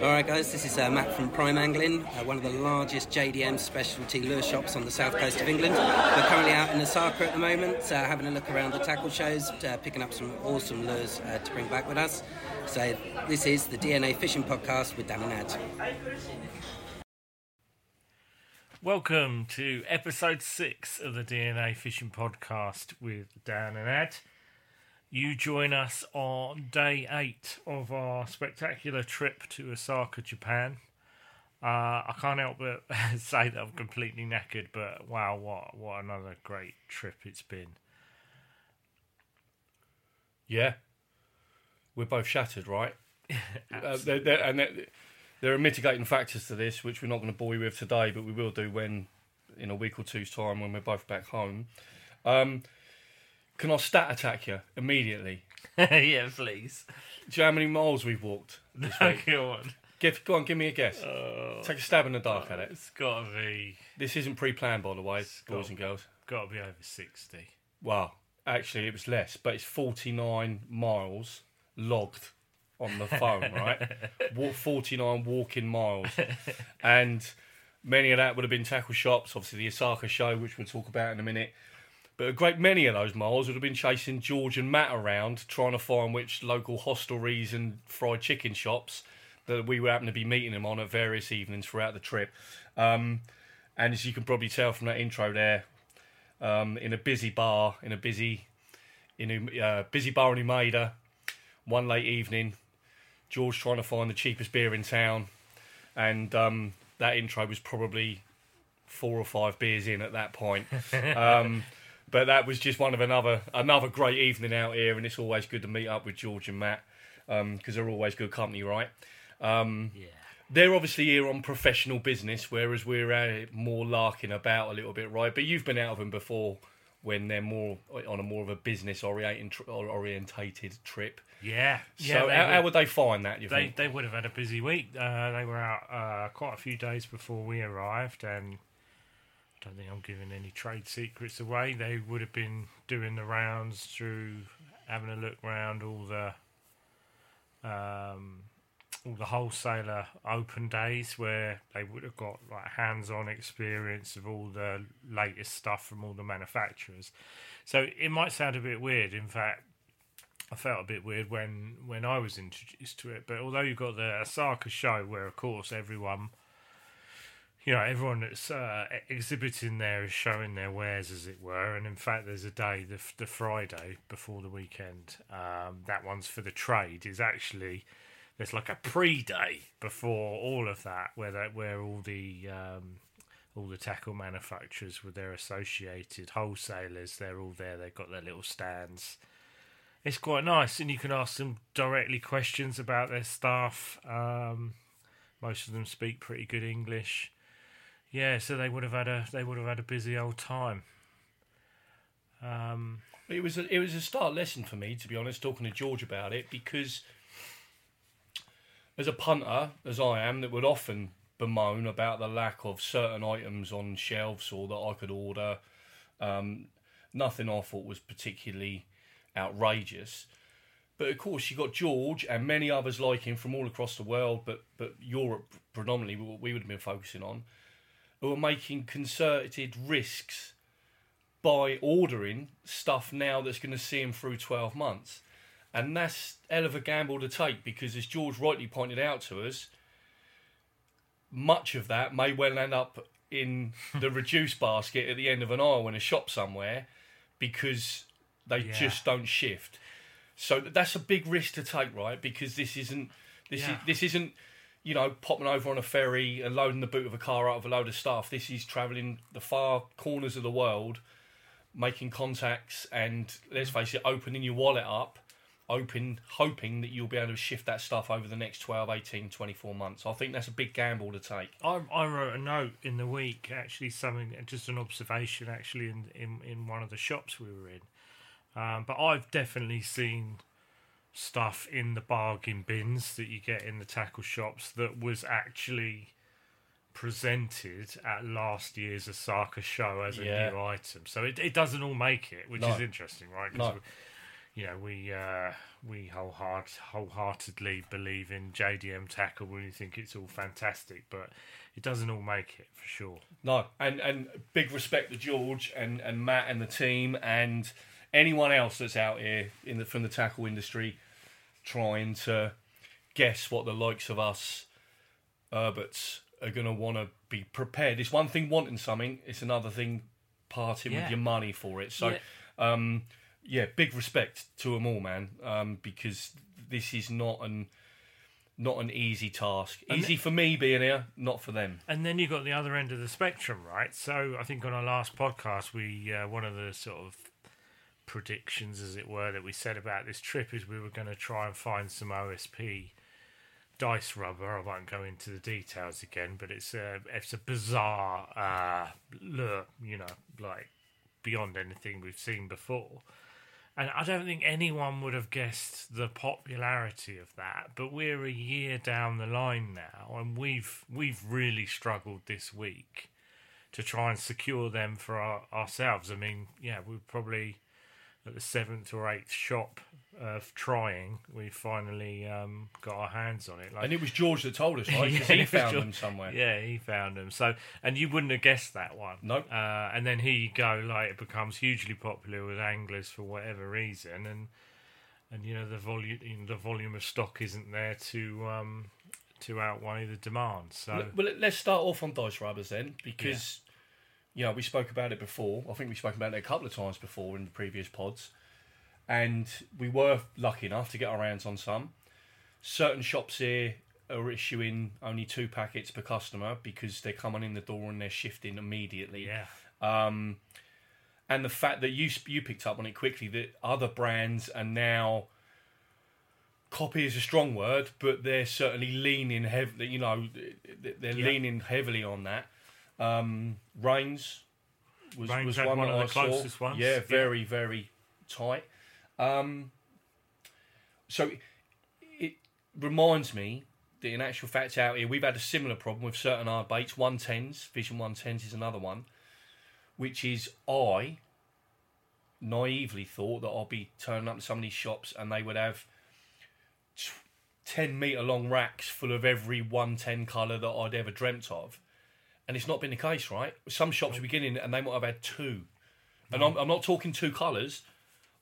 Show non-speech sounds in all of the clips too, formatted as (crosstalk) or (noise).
All right, guys, this is uh, Matt from Prime Angling, uh, one of the largest JDM specialty lure shops on the south coast of England. We're currently out in Osaka at the moment, uh, having a look around the tackle shows, uh, picking up some awesome lures uh, to bring back with us. So, this is the DNA Fishing Podcast with Dan and Ad. Welcome to episode six of the DNA Fishing Podcast with Dan and Ad. You join us on day eight of our spectacular trip to Osaka, Japan. Uh, I can't help but (laughs) say that I'm completely knackered, but wow, what what another great trip it's been. Yeah, we're both shattered, right? (laughs) uh, there, there, and there, there are mitigating factors to this, which we're not going to bore you with today, but we will do when in a week or two's time when we're both back home. Um, can I stat attack you immediately? (laughs) yeah, please. Do you know how many miles we've walked this (laughs) week? Go on. Give, go on, give me a guess. Oh, Take a stab in the dark oh, at it. it's got to be This isn't pre-planned, by the way, boys and girls. got to be over sixty. Well, actually, it was less, but it's 49 miles logged on the phone, (laughs) right? 49 walking miles. And many of that would have been tackle shops, obviously the Osaka show, which we'll talk about in a minute. But a great many of those miles would have been chasing George and Matt around, trying to find which local hostelries and fried chicken shops that we would happen to be meeting them on at various evenings throughout the trip. Um, and as you can probably tell from that intro there, um, in a busy bar, in a busy, in a uh, busy bar in Umeda, one late evening, George trying to find the cheapest beer in town, and um, that intro was probably four or five beers in at that point. (laughs) um, but that was just one of another another great evening out here, and it's always good to meet up with George and Matt because they're always good company, right? Um, Yeah. they're obviously here on professional business, whereas we're uh, more larking about a little bit, right? But you've been out of them before when they're more on a more of a business oriented orientated trip. Yeah. So yeah, how, how would they find that? You They think? they would have had a busy week. Uh, they were out uh, quite a few days before we arrived, and don't think I'm giving any trade secrets away. They would have been doing the rounds through having a look round all the um, all the wholesaler open days where they would have got like hands-on experience of all the latest stuff from all the manufacturers. So it might sound a bit weird. In fact, I felt a bit weird when when I was introduced to it. But although you've got the Osaka show, where of course everyone, you know, everyone that's uh, exhibiting there is showing their wares, as it were. And in fact, there's a day, the the Friday before the weekend. Um, that one's for the trade. Is actually there's like a pre-day before all of that, where that where all the um, all the tackle manufacturers with their associated wholesalers, they're all there. They've got their little stands it's quite nice, and you can ask them directly questions about their staff. Um, most of them speak pretty good English. Yeah, so they would have had a they would have had a busy old time. Um, It was a, it was a start lesson for me, to be honest, talking to George about it because as a punter, as I am, that would often bemoan about the lack of certain items on shelves or that I could order. Um, nothing I thought was particularly outrageous. But of course, you got George and many others like him from all across the world, but but Europe predominantly, what we would have been focusing on, who are making concerted risks by ordering stuff now that's going to see them through 12 months. And that's hell of a gamble to take because, as George rightly pointed out to us, much of that may well end up in the (laughs) reduced basket at the end of an aisle in a shop somewhere because they Yeah. just don't shift. So that's a big risk to take, right? Because this isn't this Yeah. is this isn't you know popping over on a ferry and loading the boot of a car out of a load of stuff. This is travelling the far corners of the world, making contacts, and let's face it, opening your wallet up, open hoping that you'll be able to shift that stuff over the next 12, 18, 24 months. I think that's a big gamble to take. I, I wrote a note in the week, actually, something, just an observation, actually, in, in, in one of the shops we were in. Um, but I've definitely seen stuff in the bargain bins that you get in the tackle shops that was actually presented at last year's Osaka show as a Yeah. new item. So it, it doesn't all make it, which No. is interesting, right? 'Cause No. you know, we uh, we wholeheart, wholeheartedly believe in JDM tackle. We think it's all fantastic, but it doesn't all make it for sure. No, and and big respect to George and, and Matt and the team and anyone else that's out here in the from the tackle industry trying to guess what the likes of us Herberts are going to want to be prepared. It's one thing wanting something; it's another thing parting Yeah. with your money for it. So, Yeah. um, yeah, big respect to them all, man, um, because this is not an not an easy task. Easy for me being here, not for them. And then you've got the other end of the spectrum, right? So I think on our last podcast, we uh, one of the sort of predictions, as it were, that we said about this trip is we were going to try and find some OSP dice rubber. I won't go into the details again, but it's a it's a bizarre uh, you know, like beyond anything we've seen before. And I don't think anyone would have guessed the popularity of that. But we're a year down the line now, and we've we've really struggled this week to try and secure them for our, ourselves. I mean, yeah, we're probably at the seventh or eighth shop of trying. We finally um, got our hands on it. Like, And it was George that told us, right? (laughs) Yeah, he found George. them somewhere. Yeah, he found them. So, and you wouldn't have guessed that one. Nope. Uh, and then here you go, like it becomes hugely popular with anglers for whatever reason, and and you know the volume, you know, the volume of stock isn't there to um to outweigh the demand. So Well, let's start off on dice rubbers then, because you know we spoke about it before. I think we spoke about it a couple of times before in the previous pods, and we were lucky enough to get our hands on some. Certain shops here are issuing only two packets per customer because they're coming in the door and they're shifting immediately. yeah, Um, and the fact that you you picked up on it quickly that other brands are now copy is a strong word, but they're certainly leaning heavily. You know, they're Yeah. leaning heavily on that. Um, Reins was, Reins was one, one of I the saw. closest ones. Yeah, Yeah. very very tight. Um, so it reminds me that in actual fact out here we've had a similar problem with certain hard baits. One tens, Vision One tens is another one, which is I naively thought that I'd be turning up to some of these shops and they would have t- ten meter long racks full of every one ten colour that I'd ever dreamt of, and it's not been the case, right? Some shops are beginning and they might have had two, and I'm, I'm not talking two colours,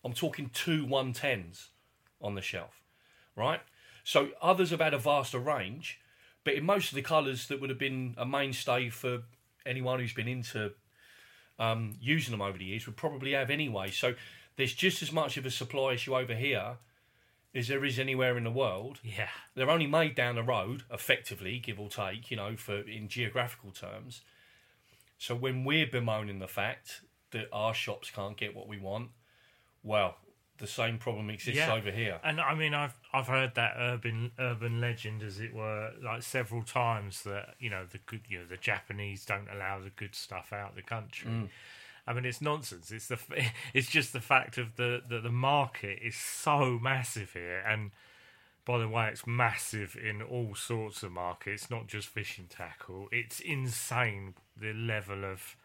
I'm talking two one tens on the shelf, right? So others have had a vaster range, but in most of the colours that would have been a mainstay for anyone who's been into um, using them over the years would probably have anyway. So there's just as much of a supply issue over here as there is anywhere in the world. yeah, They're only made down the road, effectively, give or take, you know, for in geographical terms. So when we're bemoaning the fact that our shops can't get what we want, well, the same problem exists Yeah. over here. And I mean, I've I've heard that urban urban legend, as it were, like several times that you know the good, you know, the Japanese don't allow the good stuff out the country. Mm. I mean, it's nonsense. It's the (laughs) it's just the fact of the that the market is so massive here, and by the way, it's massive in all sorts of markets, not just fishing tackle. It's insane the level of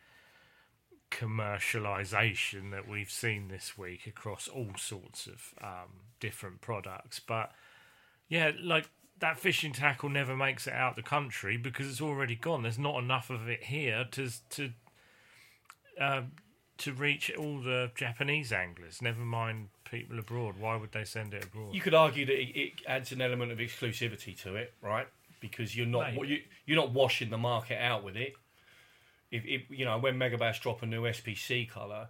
commercialization that we've seen this week across all sorts of um, different products. But yeah, like that fishing tackle never makes it out the country because it's already gone. There's not enough of it here to to uh, to reach all the Japanese anglers. Never mind people abroad. Why would they send it abroad? You could argue that it, it adds an element of exclusivity to it, right? Because you're not Maybe. you, you're not washing the market out with it. If, if you know when Megabass drop a new SPC color,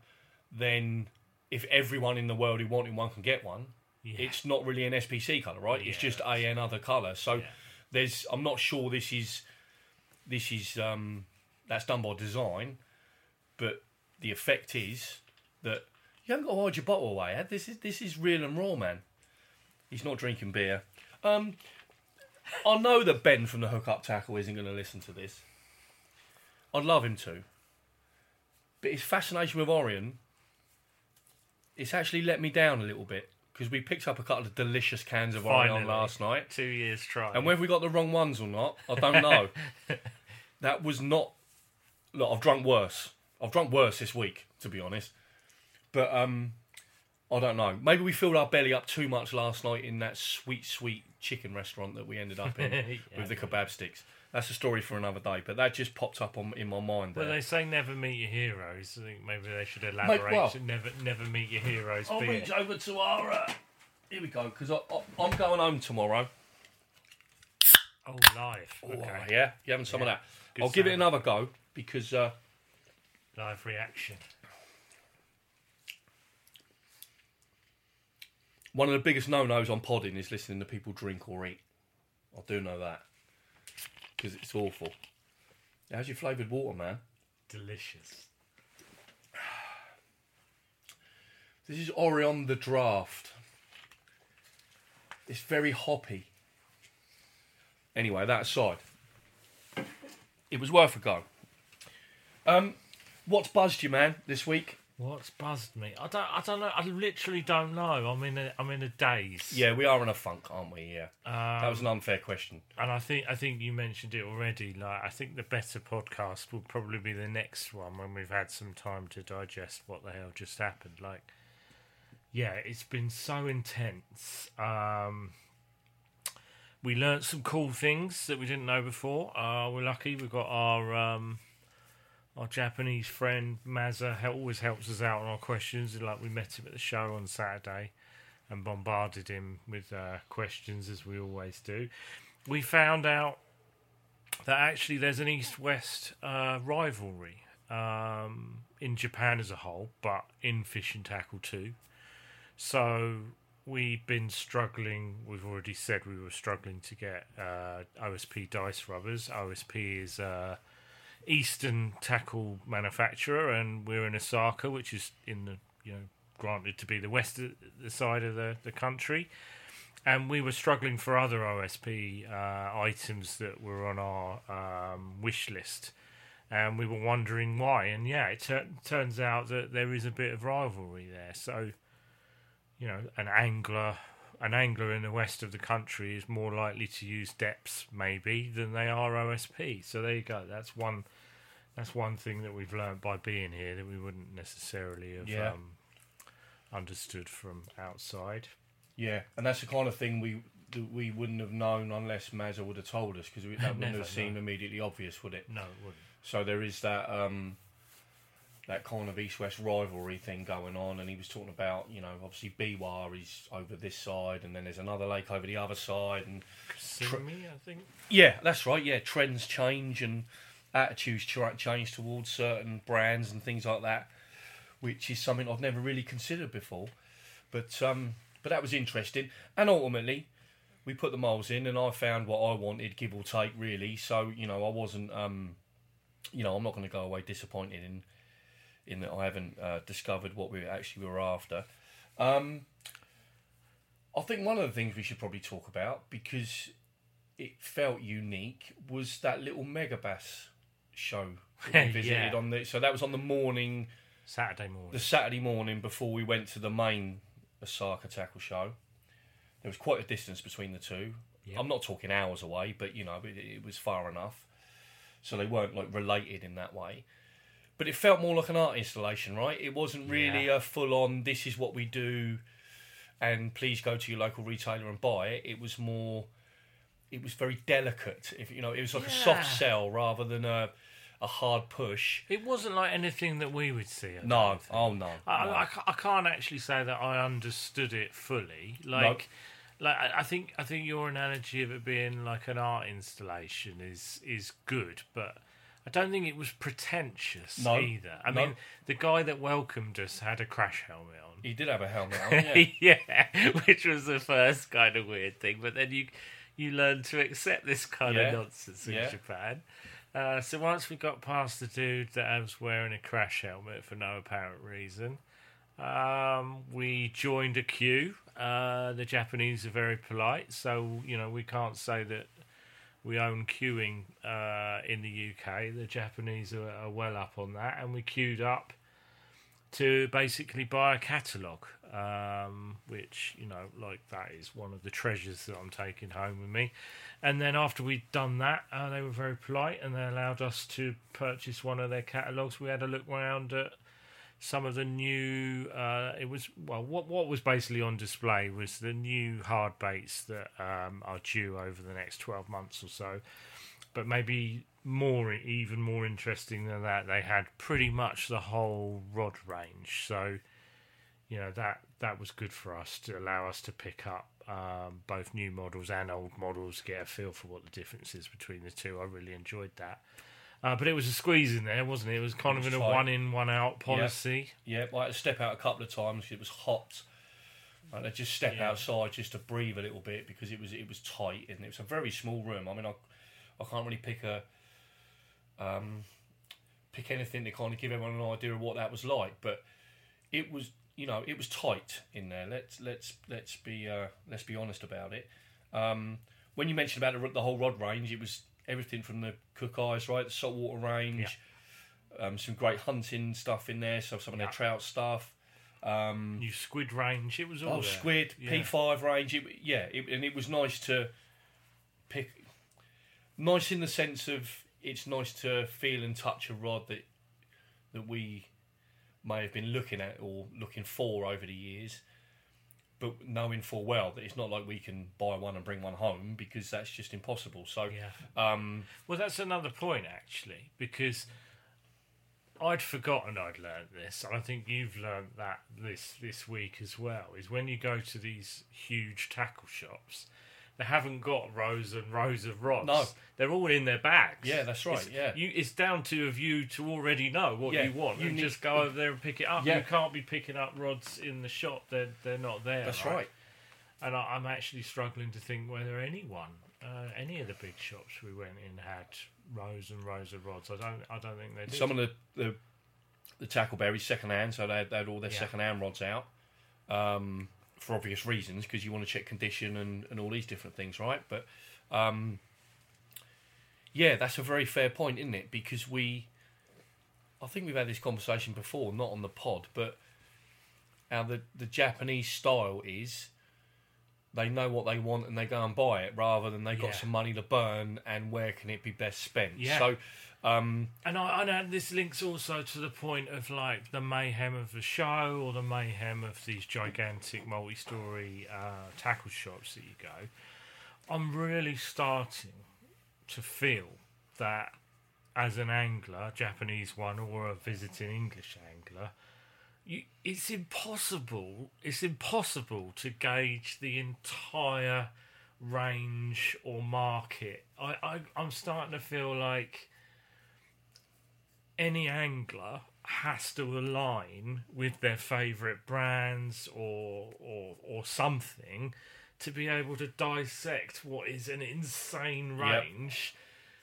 then if everyone in the world who wanted one can get one, Yeah. it's not really an SPC color, right? it's Yeah, just a another color. So Yeah. there's I'm not sure this is this is um that's done by design, but the effect is that you haven't got to hide your bottle away. Ed. This is this is real and raw, man. He's not drinking beer. Um, I know that Ben from the Hook Up Tackle isn't going to listen to this. I'd love him to, but his fascination with Orion, it's actually let me down a little bit because we picked up a couple of delicious cans of Orion last night. Two years try. And whether we got the wrong ones or not, I don't know. (laughs) that was not. Look, I've drunk worse. I've drunk worse this week, to be honest. But um, I don't know. Maybe we filled our belly up too much last night in that sweet, sweet chicken restaurant that we ended up in (laughs) Yeah. with the kebab sticks. That's a story for another day. But that just popped up on in my mind. Well, There. they say never meet your heroes. I think maybe they should elaborate. well- to never, never meet your heroes. I'll reach it. over to our. Uh, here we go, because I'm going home tomorrow. Oh, live. Oh, yeah, you having some Yeah. of that? Good I'll give it another go because uh, Live reaction. one of the biggest no-nos on podding is listening to people drink or eat. I do know that because it's awful. How's your flavoured water, man? Delicious. This is Orion the Draft. It's very hoppy. Anyway, that aside, it was worth a go. Um, what's buzzed you, man, this week? What's buzzed me? I don't. I don't know. I literally don't know. I'm in a. I'm in a daze. Yeah, we are in a funk, aren't we? Yeah, Um, that was an unfair question. and I think. I think you mentioned it already. Like, I think the better podcast will probably be the next one when we've had some time to digest what the hell just happened. Like, yeah, it's been so intense. Um, we learnt some cool things that we didn't know before. Uh, we're lucky. We've got our um, our Japanese friend Mazza always helps us out on our questions. Like we met him at the show on Saturday and bombarded him with uh, questions as we always do. We found out that actually there's an east-west uh, rivalry um, in Japan as a whole, but in fish and tackle too. So we've been struggling. We've already said we were struggling to get uh, OSP dice rubbers. OSP is uh, Eastern tackle manufacturer, and we're in Osaka, which is in the you know granted to be the west the side of the, the country. And we were struggling for other OSP uh, items that were on our um, wish list, and we were wondering why. And yeah, it tur- turns out that there is a bit of rivalry there. So, you know, an angler, an angler in the west of the country is more likely to use Deps maybe than they are OSP. So there you go. That's one. That's one thing that we've learnt by being here that we wouldn't necessarily have Yeah. um, understood from outside. Yeah, and that's the kind of thing we that we wouldn't have known unless Mazza would have told us because that (laughs) wouldn't Never, have seemed no. immediately obvious, would it? No, it wouldn't. So there is that um, that kind of east-west rivalry thing going on, and he was talking about you know obviously Biwa is over this side, and then there's another lake over the other side, and Simi, I think. yeah, that's right. Yeah, trends change and attitudes ch- change towards certain brands and things like that, which is something I've never really considered before. But um, but that was interesting, and ultimately we put the moles in, and I found what I wanted, give or take, really. So you know, I wasn't, um, you know, I'm not going to go away disappointed in in that I haven't uh, discovered what we actually were after. Um, I think one of the things we should probably talk about because it felt unique was that little Megabass show (laughs) we visited Yeah. on the. So that was on the morning, Saturday morning. the Saturday morning before we went to the main Osaka tackle show. There was quite a distance between the two. Yep. I'm not talking hours away, but you know, it, it was far enough. So they weren't like related in that way. But it felt more like an art installation, right? It wasn't really Yeah. a full on, this is what we do, and please go to your local retailer and buy it. It was more, it was very delicate. If you know, it was like a soft sell rather than a, a hard push. It wasn't like anything that we would see. I No, oh no. I, no. I, I can't actually say that I understood it fully. Like, like I I think I think your analogy of it being like an art installation is is good, but I don't think it was pretentious No, either. I no. mean, the guy that welcomed us had a crash helmet on. He did have a helmet on, (laughs) yeah. yeah, (laughs) which was the first kind of weird thing. But then you you learn to accept this kind Yeah, of nonsense in yeah. Japan. Uh, so once we got past the dude that was wearing a crash helmet for no apparent reason, um, we joined a queue. Uh, the Japanese are very polite, so you know we can't say that we own queuing uh, in the UK. The Japanese are, are well up on that, and we queued up to basically buy a catalogue, um, which you know, like that is one of the treasures that I'm taking home with me. And then after we'd done that, uh, they were very polite and they allowed us to purchase one of their catalogues. We had a look round at some of the new. Uh, it was well, what what was basically on display was the new hard baits that um, are due over the next twelve months or so. But maybe more, even more interesting than that, they had pretty much the whole rod range. So, you know that that was good for us to allow us to pick up um, both new models and old models, get a feel for what the difference is between the two. I really enjoyed that. Uh, but it was a squeeze in there, wasn't it? It was kind It of was in a tight. one in, one out policy. Yeah, I had to step out a couple of times. It was hot. And I just step Yeah. outside just to breathe a little bit because it was it was tight and it was a very small room. I mean, I I can't really pick a um pick anything to kind of give everyone an idea of what that was like, but it was you know it was tight in there. Let's let's let's be uh, let's be honest about it. Um, when you mentioned about the, the whole rod range, it was everything from the cook eyes, right, the saltwater range, um, some great hunting stuff in there. So some of their trout stuff. Um, New squid range. It was all oh, there. squid, Yeah. P5 range. It, yeah, it, and it was nice to pick. Nice in the sense of it's nice to feel and touch a rod that that we may have been looking at or looking for over the years, but knowing full well that it's not like we can buy one and bring one home because that's just impossible. So, Yeah. um, Well, that's another point actually, because I'd forgotten I'd learnt this. I think you've learnt that this this week as well. Is when you go to these huge tackle shops, they haven't got rows and rows of rods. No. they're all in their bags. Yeah, that's right, It's, yeah. you, it's down to of you to already know what Yeah, you want you and need- just go over there and pick it up. Yeah. You can't be picking up rods in the shop; they're they're not there. that's right. And I, I'm actually struggling to think whether anyone, uh, any of the big shops we went in, had rows and rows of rods. I don't, I don't think they did. Some of the the, the tackleberries second hand, so they had, they had all their Yeah. second hand rods out um, for obvious reasons because you want to check condition and, and all these different things, right? But um, yeah, that's a very fair point, isn't it? Because we, I think we've had this conversation before, not on the pod, but how the the Japanese style is. They know what they want and they go and buy it rather than they got Yeah. some money to burn and where can it be best spent. Yeah. So, um, and I, I know this links also to the point of like the mayhem of the show or the mayhem of these gigantic multi-story uh, tackle shops that you go. I'm really starting to feel that as an angler, Japanese one or a visiting English angler, you, it's impossible. It's impossible to gauge the entire range or market. I, I I'm starting to feel like any angler has to align with their favourite brands or or or something to be able to dissect what is an insane Yep. range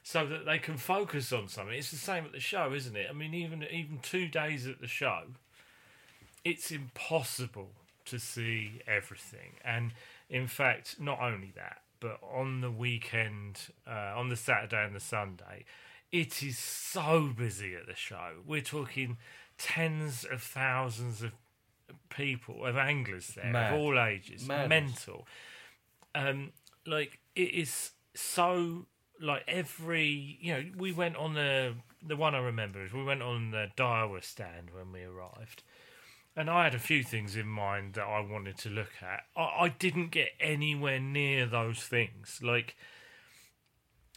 so that they can focus on something. It's the same at the show, isn't it? I mean even even two days at the show it's impossible to see everything. And in fact, not only that, but on the weekend, uh, on the Saturday and the Sunday, it is so busy at the show. We're talking tens of thousands of people, of anglers there, Mad. of all ages. Madness. Mental. Um, like, it is so like every you know we went on the the one I remember is we went on the Daiwa stand when we arrived and I had a few things in mind that I wanted to look at. I, I didn't get anywhere near those things. Like,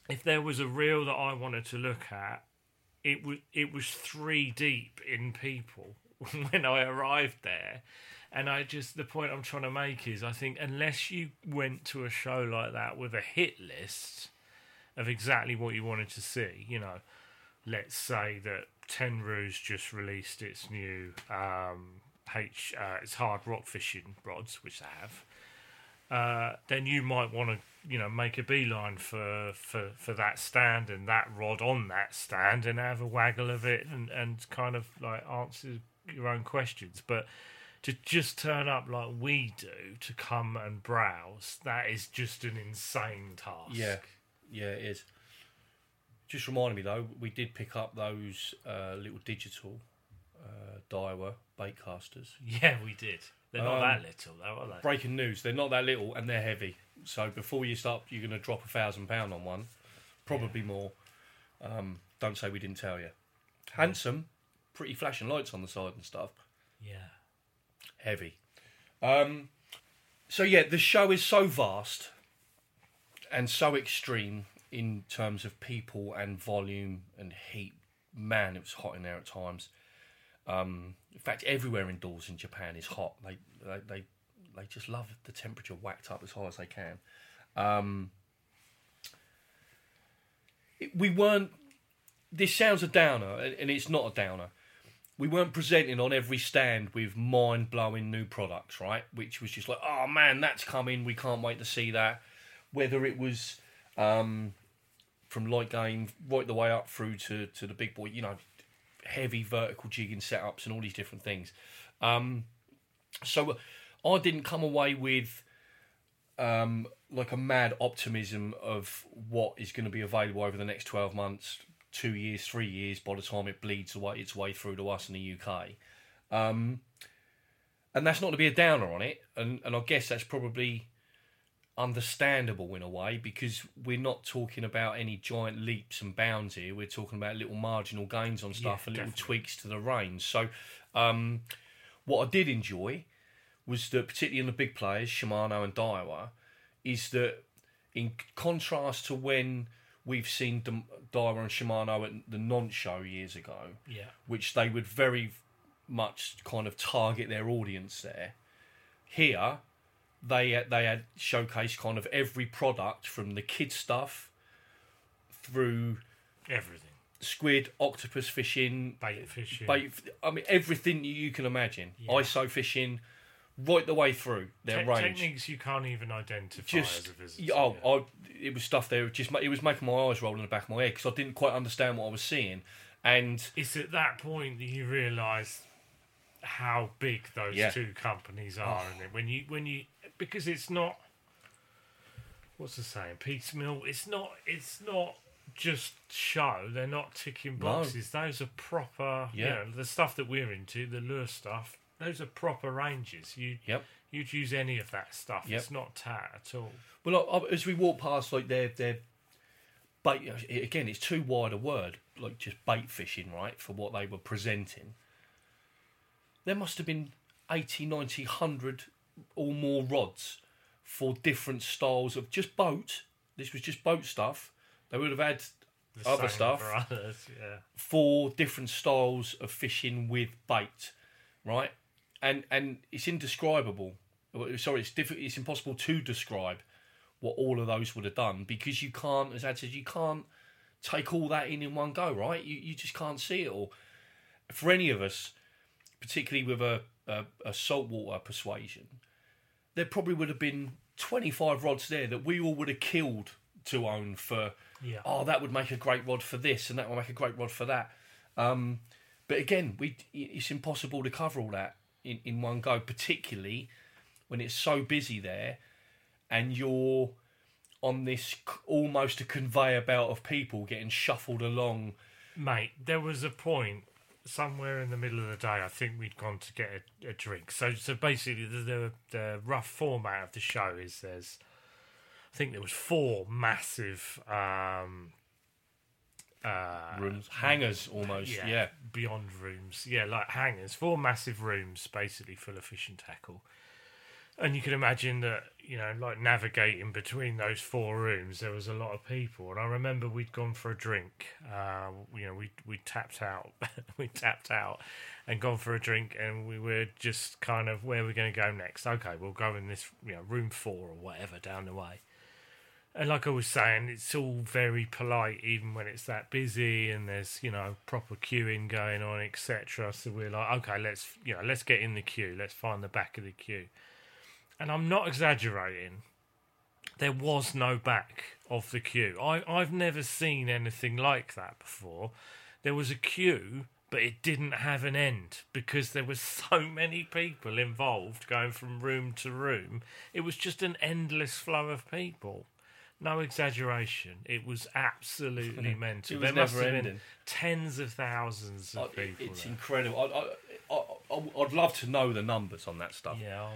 if there was a reel that I wanted to look at, it was it was three deep in people (laughs) when I arrived there. And I just the point I'm trying to make is I think unless you went to a show like that with a hit list of exactly what you wanted to see, you know, let's say that Ten Tenryu's just released its new um, H, uh, its hard rock fishing rods, which they have. Uh, then you might want to, you know, make a beeline for, for, for that stand and that rod on that stand and have a waggle of it and, and kind of like answer your own questions. But to just turn up like we do to come and browse, that is just an insane task. Yeah, yeah, it is. Just reminded me though, we did pick up those uh, little digital uh, Daiwa bait casters. Yeah, we did. They're not Um, that little, though, are they? Breaking news: they're not that little and they're heavy. So before you start, you're going to drop a thousand pound on one, probably more. Um, don't say we didn't tell you. Handsome, pretty flashing lights on the side and stuff. Yeah. Heavy. Um, so yeah, the show is so vast and so extreme in terms of people and volume and heat. Man, it was hot in there at times. Um, in fact, everywhere indoors in Japan is hot. They they they, they just love the temperature whacked up as high as they can. Um, it- we weren't. This sounds a downer, and it's not a downer. We weren't presenting on every stand with mind blowing new products, right? Which was just like, oh man, that's coming. We can't wait to see that. Whether it was um, from light game right the way up through to, to the big boy, you know, heavy vertical jigging setups and all these different things. Um, so I didn't come away with um, like a mad optimism of what is going to be available over the next 12 months, two years, three years by the time it bleeds away its way through to us in the UK. Um, and that's not to be a downer on it. And, and I guess that's probably understandable in a way because we're not talking about any giant leaps and bounds here. We're talking about little marginal gains on stuff Yeah, and little definitely. tweaks to the range. So, um, what I did enjoy was that, particularly in the big players, Shimano and Daiwa, is that in contrast to when we've seen Daiwa and Shimano at the non-show years ago, Yeah. which they would very much kind of target their audience there. Here, they uh, they had showcased kind of every product from the kid stuff through Everything. squid, octopus fishing, Bait fishing. bait. I mean, everything you can imagine. Yeah. ISO fishing, right the way through their Te- range. techniques you can't even identify Just as a visitor. oh, yeah. I, it was stuff there. Just it was making my eyes roll in the back of my head because I didn't quite understand what I was seeing. And It's at that point that you realise how big those Yeah. two companies are, and when you when you because it's not what's the saying piecemeal. It's not. It's not just show. They're not ticking boxes. Those are proper. Yeah. You know, the stuff that we're into, the lure stuff. Those are proper ranges. You yep. you'd use any of that stuff. Yep. It's not tat at all. Well, I, I, as we walk past, like their their bait again, it's too wide a word, like just bait fishing, right? For what they were presenting, there must have been 80, 90, 100 or more rods for different styles of just boat. This was just boat stuff. They would have had The Other stuff. for others. Yeah. four different styles of fishing with bait, right? And and it's indescribable. Sorry, it's diff- It's impossible to describe what all of those would have done because you can't, as Ad said, you can't take all that in in one go, right? You you just can't see it all. For any of us, particularly with a a, a saltwater persuasion, there probably would have been twenty five rods there that we all would have killed to own for Yeah. oh, that would make a great rod for this, and that would make a great rod for that. Um, but again, we it's impossible to cover all that in, in one go, particularly when it's so busy there, and you're on this almost a conveyor belt of people getting shuffled along. Mate, there was a point somewhere in the middle of the day. I think we'd gone to get a, a drink. So, so basically, the, the the rough format of the show is there's, I think there was four massive um, uh, Rooms, hangers almost, yeah, yeah. beyond rooms, yeah, like hangars, four massive rooms basically full of fish and tackle. And you can imagine that, you know, like navigating between those four rooms, there was a lot of people. And I remember we'd gone for a drink. Uh, you know, we we tapped out, (laughs) we tapped out, and gone for a drink, and we were just kind of where we're going to go next. Okay, we'll go in this, you know, room four or whatever down the way. And like I was saying, it's all very polite, even when it's that busy and there's you know proper queuing going on, etc. So we're like, okay, let's you know let's get in the queue, let's find the back of the queue. And I'm not exaggerating. There was no back of the queue. I I've never seen anything like that before. There was a queue, but it didn't have an end because there was (laughs) so many people involved going from room to room. It was just an endless flow of people. No exaggeration. It was absolutely (laughs) mental. It was there must never have been ending. tens of thousands of I- people. It's there. incredible. I, I, I, I'd love to know the numbers on that stuff. Yeah.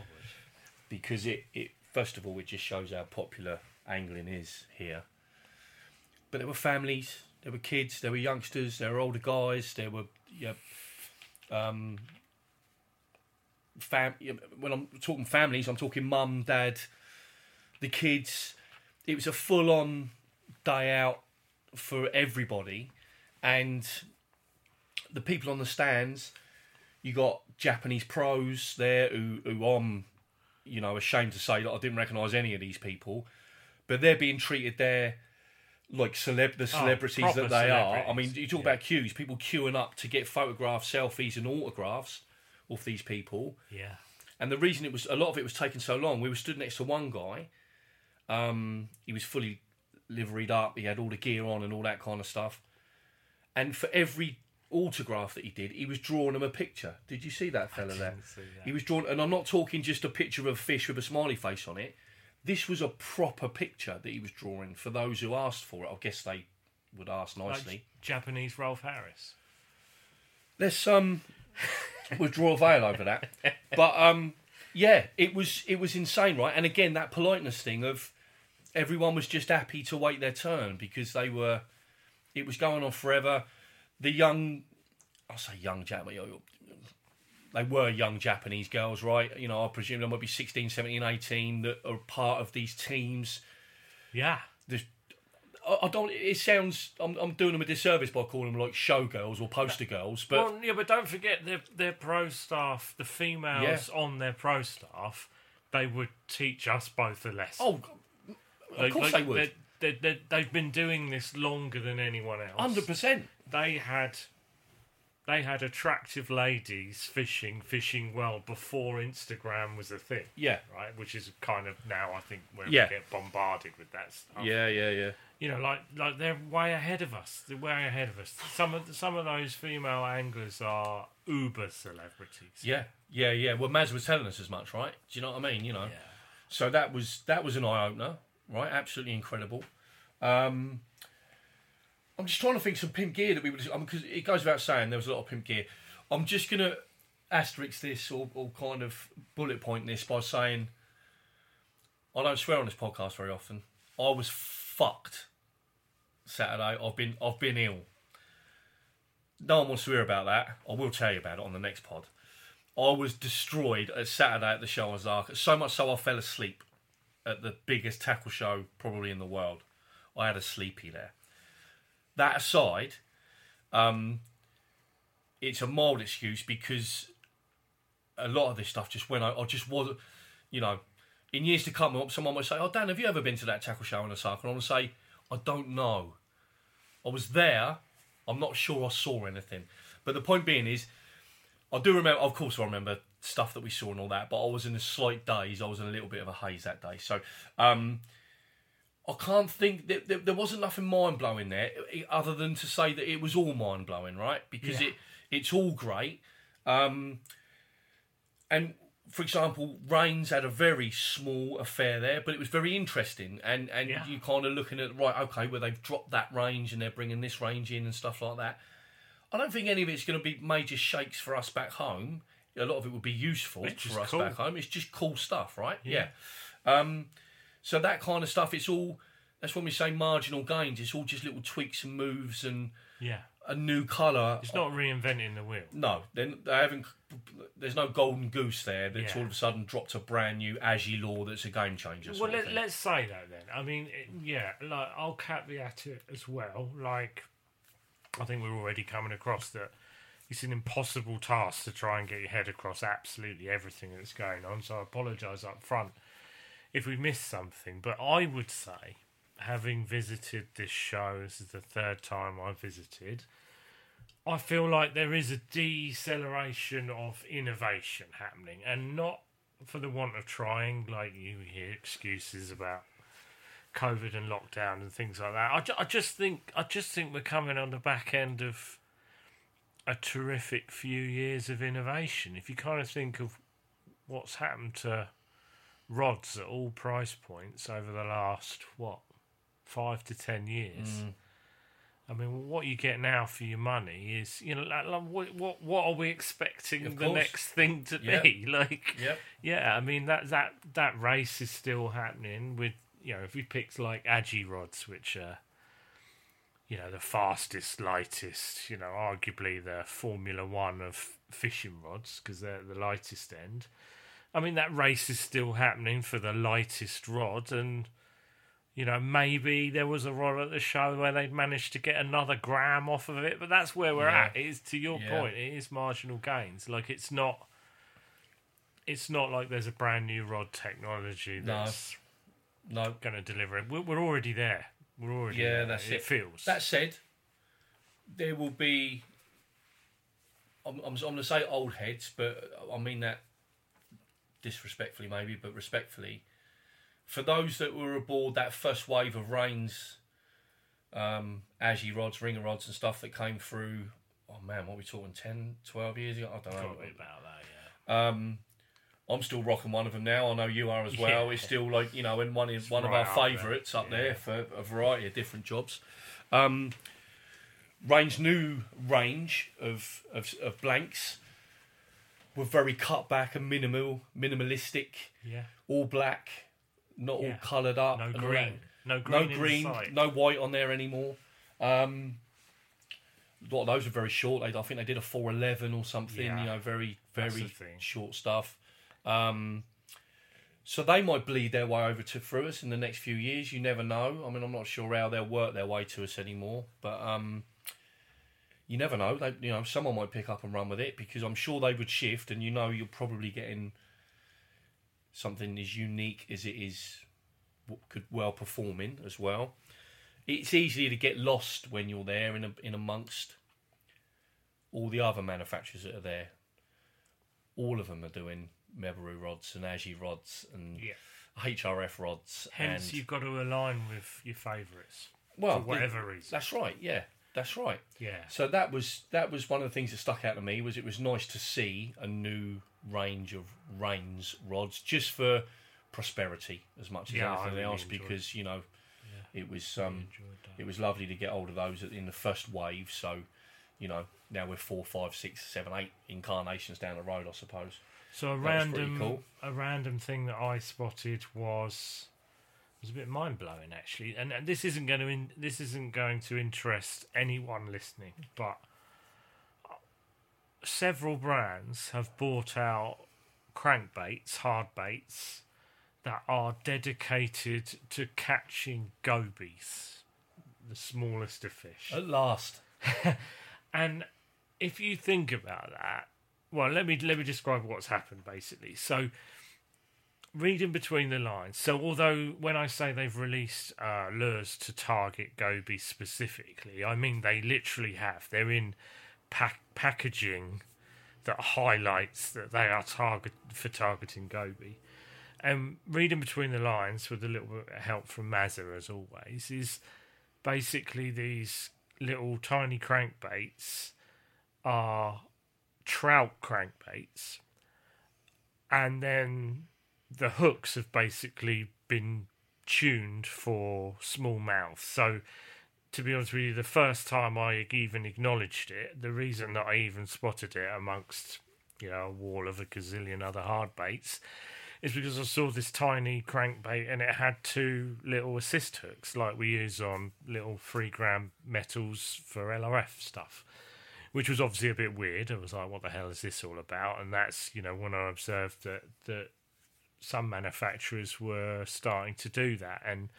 Because it, it first of all it just shows how popular angling is here. But there were families, there were kids, there were youngsters, there were older guys, there were yeah, Um, fam- when I'm talking families, I'm talking mum, dad, the kids. It was a full on day out for everybody, and the people on the stands. You got Japanese pros there who, who I'm, you know, ashamed to say that I didn't recognise any of these people, but they're being treated there like celeb the celebrities proper that they are. I mean, you talk yeah. about queues, people queuing up to get photographs, selfies, and autographs of these people. Yeah. And the reason it was a lot of it was taking so long, we were stood next to one guy. Um, he was fully liveried up. He had all the gear on and all that kind of stuff. And for every autograph that he did, he was drawing him a picture. Did you see that fella there? that. He was drawn, and I'm not talking just a picture of a fish with a smiley face on it. This was a proper picture that he was drawing for those who asked for it. I guess they would ask Like nicely. Japanese Rolf Harris. Let's um (laughs) withdraw a veil over that. But um yeah, it was it was insane, right? And again, that politeness thing of everyone was just happy to wait their turn because they were it was going on forever. The young I'll say young Japanese they were young Japanese girls, right? You know, I presume there might be 16, 17, 18 that are part of these teams. Yeah. There's, I I don't. It sounds. I'm, I'm doing them a disservice by calling them like showgirls or poster girls, but well, yeah, but don't forget their their pro staff, the females on their pro staff, they would teach us both a lesson. oh, of Like- course like, they would. They, they, they've been doing this longer than anyone else. Hundred percent. They had they had attractive ladies fishing, fishing well before Instagram was a thing. Yeah. Right, which is kind of now I think where Yeah. we get bombarded with that stuff. Yeah, yeah, yeah. you know, like like they're way ahead of us. They're way ahead of us. Some of some of those female anglers are uber celebrities. Yeah, yeah, yeah. Well, Maz was telling us as much, right? Do you know what I mean? You know. Yeah. So that was that was an eye opener, right? Absolutely incredible. Um, I'm just trying to think some pimp gear that we would because it goes without saying there was a lot of pimp gear. I'm just gonna asterisk this or, or kind of bullet point this by saying I don't swear on this podcast very often. I was fucked Saturday. I've been I've been ill. No one wants to hear about that. I will tell you about it on the next pod. I was destroyed at Saturday at the show on Zark. So much so I fell asleep at the biggest tackle show probably in the world. I had a sleepy there. That aside, um, it's a mild excuse because a lot of this stuff just went. I, I just wasn't, you know, in years to come, someone might say, "Oh, Dan, have you ever been to that tackle show the Zark?" And I'm gonna say, "I don't know. I was there. I'm not sure I saw anything." But the point being is, I do remember, of course, I remember stuff that we saw and all that, but I was in a slight daze. I was in a little bit of a haze that day. So, um, I can't think that there, there wasn't nothing mind blowing there, other than to say that it was all mind blowing, right? Because Yeah. it it's all great. Um, and for example, Reins had a very small affair there, but it was very interesting. And and Yeah. you kind of looking at right, okay, where they've dropped that range and they're bringing this range in and stuff like that. I don't think any of it's going to be major shakes for us back home. A lot of it would be useful for us cool. back home. It's just cool stuff, right? Yeah. Um, so that kind of stuff, it's all. That's when we say marginal gains. It's all just little tweaks and moves and Yeah. a new colour. It's not reinventing the wheel. No, then they haven't. There's no golden goose there that's Yeah. all of a sudden dropped a brand new Agi law that's a game changer. Well, let, let's say that then. I mean, it, yeah, like I'll caveat it as well. Like, I think we're already coming across that it's an impossible task to try and get your head across absolutely everything that's going on. So I apologise up front if we missed something. But I would say, having visited this show, this is the third time I visited. I feel like there is a deceleration of innovation happening, and not for the want of trying. Like you hear excuses about COVID and lockdown and things like that. I, ju- I just think I just think we're coming on the back end of a terrific few years of innovation. If you kind of think of what's happened to rods at all price points over the last what five to ten years. Mm. I mean, what you get now for your money is, you know, like, what what what are we expecting Of the course. next thing to Yeah. be? (laughs) Like, Yep. yeah, I mean that that that race is still happening with you know if we picked like Agi rods, which are you know, the fastest, lightest, you know, arguably the Formula One of fishing rods because they're the lightest end. I mean, that race is still happening for the lightest rod, and you know, maybe there was a rod at the show where they'd managed to get another gram off of it, but that's where we're Yeah. at. It is to your Yeah. point, it is marginal gains. Like it's not. It's not like there's a brand new rod technology No. that's No, going to deliver it. We're, we're already there. We're already Yeah, there. that's it. it. feels. That said, there will be. I'm, I'm, I'm going to say old heads, but I mean that disrespectfully, maybe, but respectfully. For those that were aboard that first wave of Reins, um, Aji rods, ringer rods, and stuff that came through, oh man, what are we talking, 10, 12 years ago? I don't know. Be about that, yeah. Um, I'm still rocking one of them now. I know you are as well. Yeah. It's still like you know, and one is one of right our up there. favourites up Yeah. there for a variety of different jobs. Um, range new range of, of of blanks were very cut back and minimal, minimalistic, Yeah. all black, not Yeah. all coloured up, No green. No green. no green, no white on there anymore. Um, a lot of those are very short. I think they did a four eleven or something. Yeah. You know, very very short stuff. Um, so they might bleed their way over to through us in the next few years. You never know. I mean, I'm not sure how they'll work their way to us anymore, but um, you never know. They, you know, someone might pick up and run with it because I'm sure they would shift, and you know, you're probably getting something as unique as it is could well performing as well. It's easy to get lost when you're there in a, in amongst all the other manufacturers that are there. All of them are doing Mebaru rods and Aji rods and Yeah. HRF rods. Hence, and, you've got to align with your favourites well, for whatever reason. That's right. Yeah, that's right. Yeah. So that was that was one of the things that stuck out to me was it was nice to see a new range of Reins rods just for prosperity as much as Yeah, anything really else because you know it was um, that. it was lovely to get hold of those in the first wave. So you know now we're four, five, six, seven, eight incarnations down the road, I suppose. So a pretty random, cool. a random thing that I spotted was was a bit mind blowing actually, and, and this isn't going to in, this isn't going to interest anyone listening, but uh, several brands have bought out crankbaits, hard baits that are dedicated to catching gobies, the smallest of fish. At last, (laughs) And if you think about that, well, let me let me describe what's happened basically. So, reading between the lines. So, although when I say they've released uh, lures to target goby specifically, I mean they literally have. They're in pack- packaging that highlights that they are target for targeting goby. And reading between the lines with a little bit of help from Mazza as always is basically these little tiny crankbaits are trout crankbaits and then the hooks have basically been tuned for smallmouth so to be honest with you the first time i even acknowledged it the reason that i even spotted it amongst you know a wall of a gazillion other hard baits is because I saw this tiny crankbait and it had two little assist hooks like we use on little three gram metals for LRF stuff, which was obviously a bit weird. I was like, what the hell is this all about? And that's, you know, when I observed that, that some manufacturers were starting to do that. And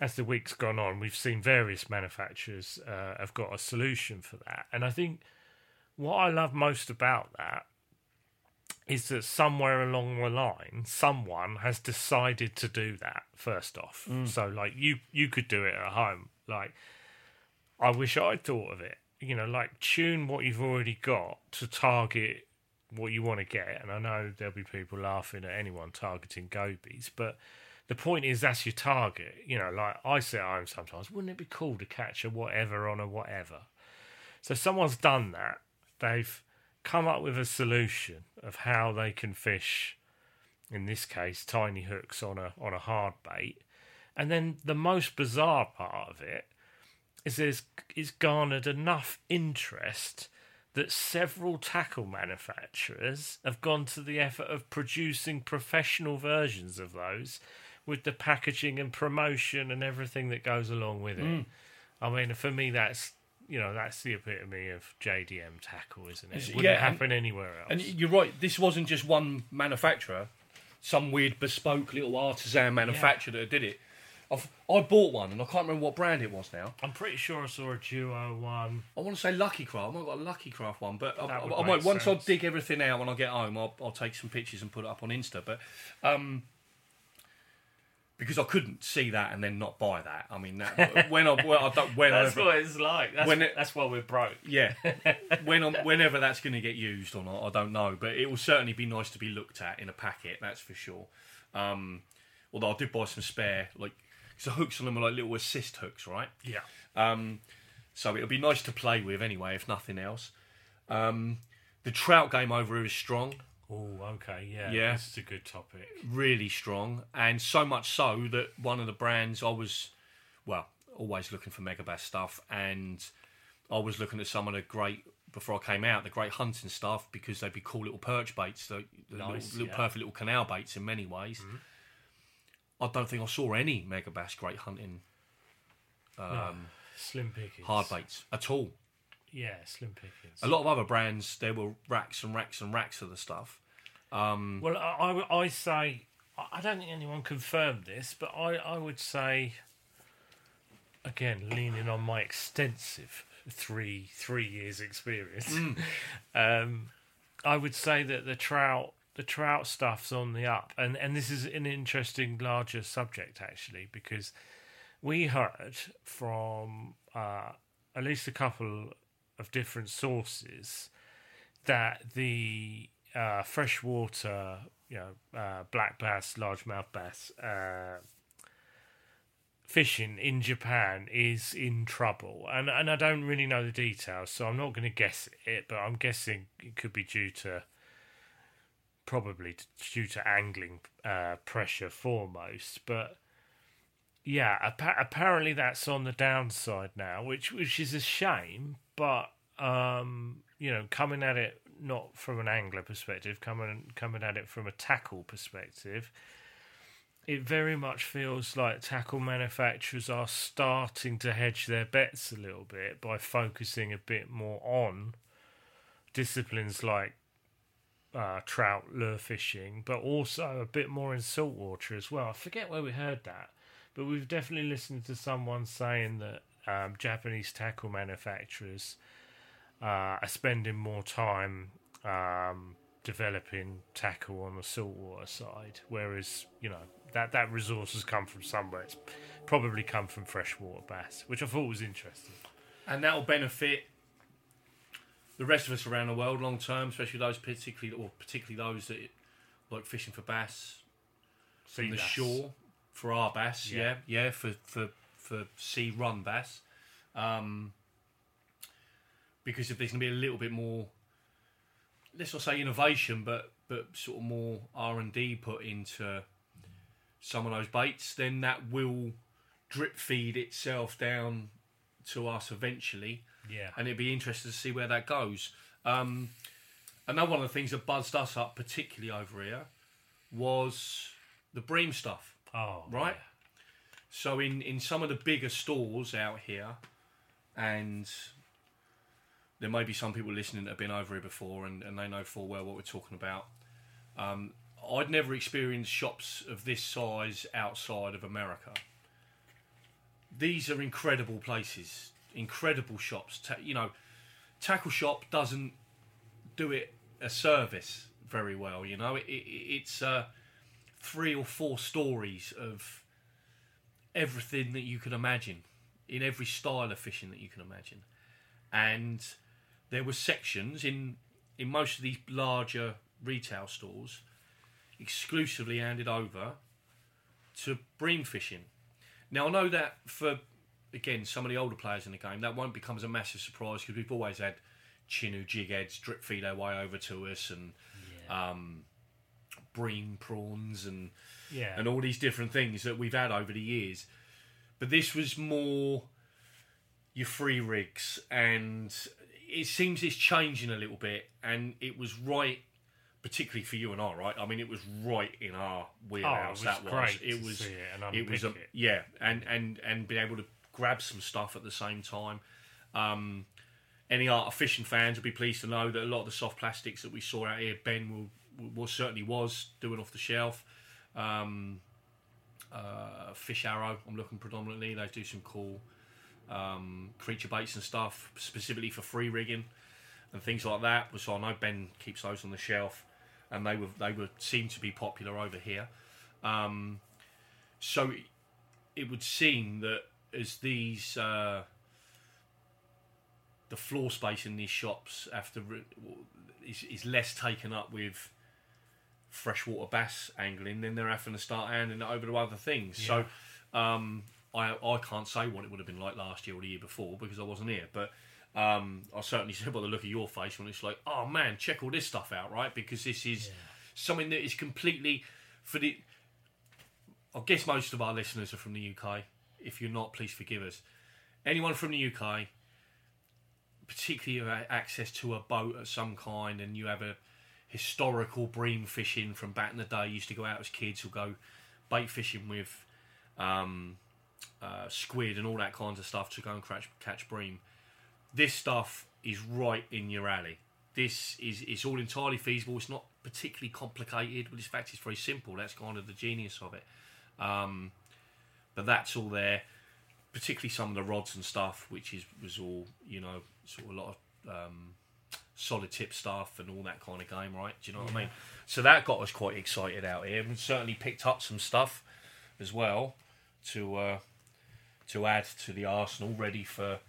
as the week's gone on, we've seen various manufacturers uh, have got a solution for that. And I think what I love most about that is that somewhere along the line, someone has decided to do that first off. So, like you, you could do it at home. Like, I wish I'd thought of it. You know, like tune what you've already got to target what you want to get. And I know there'll be people laughing at anyone targeting gobies, but the point is that's your target. You know, like I say home sometimes, wouldn't it be cool to catch a whatever on a whatever? So someone's done that. They've come up with a solution of how they can fish in this case tiny hooks on a on a hard bait and then the most bizarre part of it is there's it's garnered enough interest that several tackle manufacturers have gone to the effort of producing professional versions of those with the packaging and promotion and everything that goes along with it mm. I mean, for me, that's you know that's the epitome of JDM tackle, isn't it? It wouldn't yeah, and- anywhere else. And you're right. This wasn't just one manufacturer, some weird bespoke little artisan manufacturer that did it. I've, I bought one, and I can't remember what brand it was now. I'm pretty sure I saw a duo one. I want to say Lucky Craft. I might have got a Lucky Craft one, but I, I, I might once I dig everything out when I get home, I'll, I'll take some pictures and put it up on Insta. But um, because I couldn't see that and then not buy that. I mean, that, (laughs) when I, well, I don't, when That's what it's like. That's, When it- that's why we're broke. yeah, (laughs) when I'm, whenever that's going to get used or not, I don't know. But it will certainly be nice to be looked at in a packet. That's for sure. Um, although I did buy some spare, like, because the hooks on them are like little assist hooks, right? Yeah. Um, so it'll be nice to play with anyway, if nothing else. Um, the trout game over here is strong, Oh, okay. Yeah. Yeah. This is a good topic. really strong, and so much so that one of the brands I was, well, always looking for Megabass stuff, and I was looking at some of the great before I came out, the great hunting stuff because they'd be cool little perch baits, the, the Nice, little, little yeah. perfect little canal baits in many ways. I don't think I saw any Megabass great hunting um, Slim pickings. hard baits at all. Yeah, slim pickings. A lot of other brands, there were racks and racks and racks of the stuff. Um, Well, I, I, I say I don't think anyone confirmed this, but I, I would say again leaning on my extensive three three years experience, (laughs) um, I would say that the trout the trout stuff's on the up, and and this is an interesting larger subject actually because we heard from uh, at least a couple of different sources that the uh, freshwater, you know, uh, black bass, largemouth bass uh, fishing in Japan is in trouble, and and I don't really know the details, so I'm not going to guess it, but I'm guessing it could be due to probably due to angling uh, pressure foremost, but. Yeah, appa- apparently that's on the downside now, which which is a shame. But um, you know, coming at it not from an angler perspective, coming coming at it from a tackle perspective, it very much feels like tackle manufacturers are starting to hedge their bets a little bit by focusing a bit more on disciplines like uh, trout lure fishing, but also a bit more in saltwater as well. I forget where we heard that, but we've definitely listened to someone saying that um, Japanese tackle manufacturers uh, are spending more time um, developing tackle on the saltwater side, whereas you know that that resource has come from somewhere. It's probably come from freshwater bass, which I thought was interesting. and that will benefit the rest of us around the world long term, especially those particularly or particularly those that like fishing for bass Sea from the bass. shore for our bass. Yeah. Yeah, yeah, for for for sea run bass. Um, because if there's going to be a little bit more, let's not say innovation, but but sort of more R and D put into some of those baits, then that will drip feed itself down to us eventually Yeah, and it'd be interesting to see where that goes. Um, another one of the things that buzzed us up, particularly over here, was the bream stuff. oh Right. So in in some of the bigger stores out here, and there may be some people listening that have been over here before and, and they know full well what we're talking about. Um, I'd never experienced shops of this size outside of America. These are incredible places, incredible shops. Ta- you know, Tackle Shop doesn't do it a service very well. You know, it, it, it's uh, three or four stories of everything that you can imagine in every style of fishing that you can imagine, and there were sections in in most of these larger retail stores exclusively handed over to bream fishing. Now I know that for again some of the older players in the game that won't become as a massive surprise because we've always had chinu jig heads drip feed their way over to us and um, bream prawns and yeah, and all these different things that we've had over the years. But this was more your free rigs, and it seems it's changing a little bit. And it was right, particularly for you and I, right? I mean, it was right in our wheelhouse. was that was great it was it it was a, it. yeah, and and and being able to grab some stuff at the same time. Um, any art of fishing fans will be pleased to know that a lot of the soft plastics that we saw out here, Ben will, will certainly was doing off the shelf. Um, uh, Fish Arrow, I'm looking predominantly. They do some cool um, creature baits and stuff, specifically for free rigging and things like that. So I know Ben keeps those on the shelf, and they were they would seem to be popular over here. Um, so it would seem that as these uh, the floor space in these shops after is, is less taken up with freshwater bass angling, then they're having to start handing it over to other things. Yeah. So um, I I can't say what it would have been like last year or the year before because I wasn't here, but. Um, I certainly (laughs) said by the look of your face when it's like, oh man, check all this stuff out, right? Because this is something that is completely for the. I guess most of our listeners are from the UK. If you're not, please forgive us. Anyone from the UK, particularly you have access to a boat of some kind, and you have a historical bream fishing from back in the day. You used to go out as kids or go bait fishing with um, uh, squid and all that kinds of stuff to go and catch catch bream. This stuff is right in your alley. This is it's all entirely feasible. It's not particularly complicated, but in fact it's very simple. That's kind of the genius of it. Um, but that's all there. Particularly some of the rods and stuff, which is was all you know, sort of a lot of um, solid tip stuff and all that kind of game, right? Do you know what I mean? So that got us quite excited out here, and certainly picked up some stuff as well to uh, to add to the arsenal, ready for.